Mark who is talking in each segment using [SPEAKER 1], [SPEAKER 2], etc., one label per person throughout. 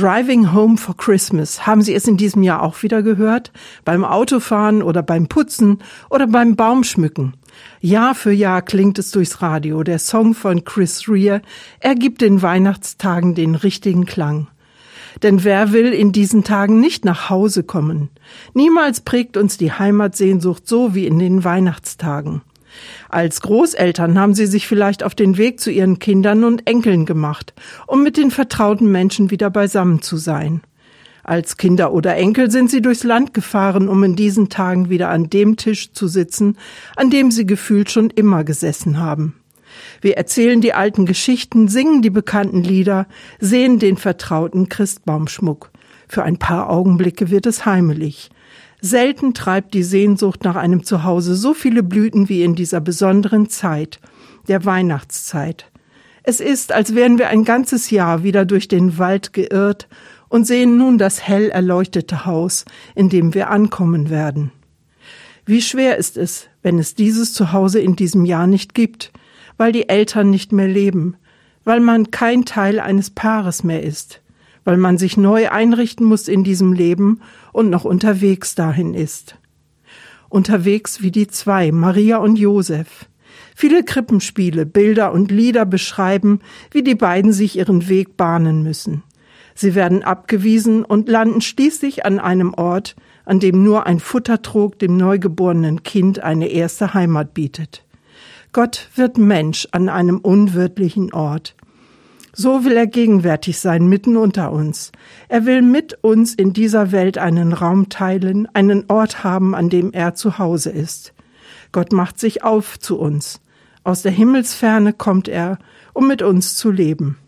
[SPEAKER 1] Driving Home for Christmas. Haben Sie es in diesem Jahr auch wieder gehört? Beim Autofahren oder beim Putzen oder beim Baumschmücken? Jahr für Jahr klingt es durchs Radio. Der Song von Chris Rea ergibt den Weihnachtstagen den richtigen Klang. Denn wer will in diesen Tagen nicht nach Hause kommen? Niemals prägt uns die Heimatsehnsucht so wie in den Weihnachtstagen. Als Großeltern haben sie sich vielleicht auf den Weg zu ihren Kindern und Enkeln gemacht, um mit den vertrauten Menschen wieder beisammen zu sein. Als Kinder oder Enkel sind sie durchs Land gefahren, um in diesen Tagen wieder an dem Tisch zu sitzen, an dem sie gefühlt schon immer gesessen haben. Wir erzählen die alten Geschichten, singen die bekannten Lieder, sehen den vertrauten Christbaumschmuck. Für ein paar Augenblicke wird es heimelig. Selten treibt die Sehnsucht nach einem Zuhause so viele Blüten wie in dieser besonderen Zeit, der Weihnachtszeit. Es ist, als wären wir ein ganzes Jahr wieder durch den Wald geirrt und sehen nun das hell erleuchtete Haus, in dem wir ankommen werden. Wie schwer ist es, wenn es dieses Zuhause in diesem Jahr nicht gibt, weil die Eltern nicht mehr leben, weil man kein Teil eines Paares mehr ist, weil man sich neu einrichten muss in diesem Leben und noch unterwegs dahin ist. Unterwegs wie die zwei, Maria und Josef. Viele Krippenspiele, Bilder und Lieder beschreiben, wie die beiden sich ihren Weg bahnen müssen. Sie werden abgewiesen und landen schließlich an einem Ort, an dem nur ein Futtertrog dem neugeborenen Kind eine erste Heimat bietet. Gott wird Mensch an einem unwirtlichen Ort. So will er gegenwärtig sein mitten unter uns. Er will mit uns in dieser Welt einen Raum teilen, einen Ort haben, an dem er zu Hause ist. Gott macht sich auf zu uns. Aus der Himmelsferne kommt er, um mit uns zu leben.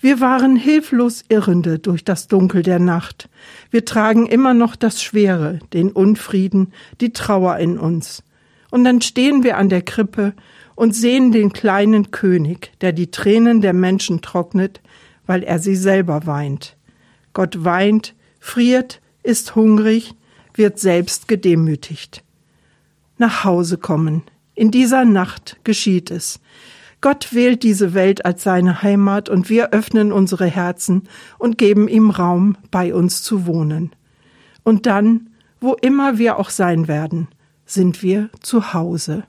[SPEAKER 1] Wir waren hilflos Irrende durch das Dunkel der Nacht. Wir tragen immer noch das Schwere, den Unfrieden, die Trauer in uns. Und dann stehen wir an der Krippe und sehen den kleinen König, der die Tränen der Menschen trocknet, weil er sie selber weint. Gott weint, friert, ist hungrig, wird selbst gedemütigt. Nach Hause kommen. In dieser Nacht geschieht es. Gott wählt diese Welt als seine Heimat und wir öffnen unsere Herzen und geben ihm Raum, bei uns zu wohnen. Und dann, wo immer wir auch sein werden, sind wir zu Hause.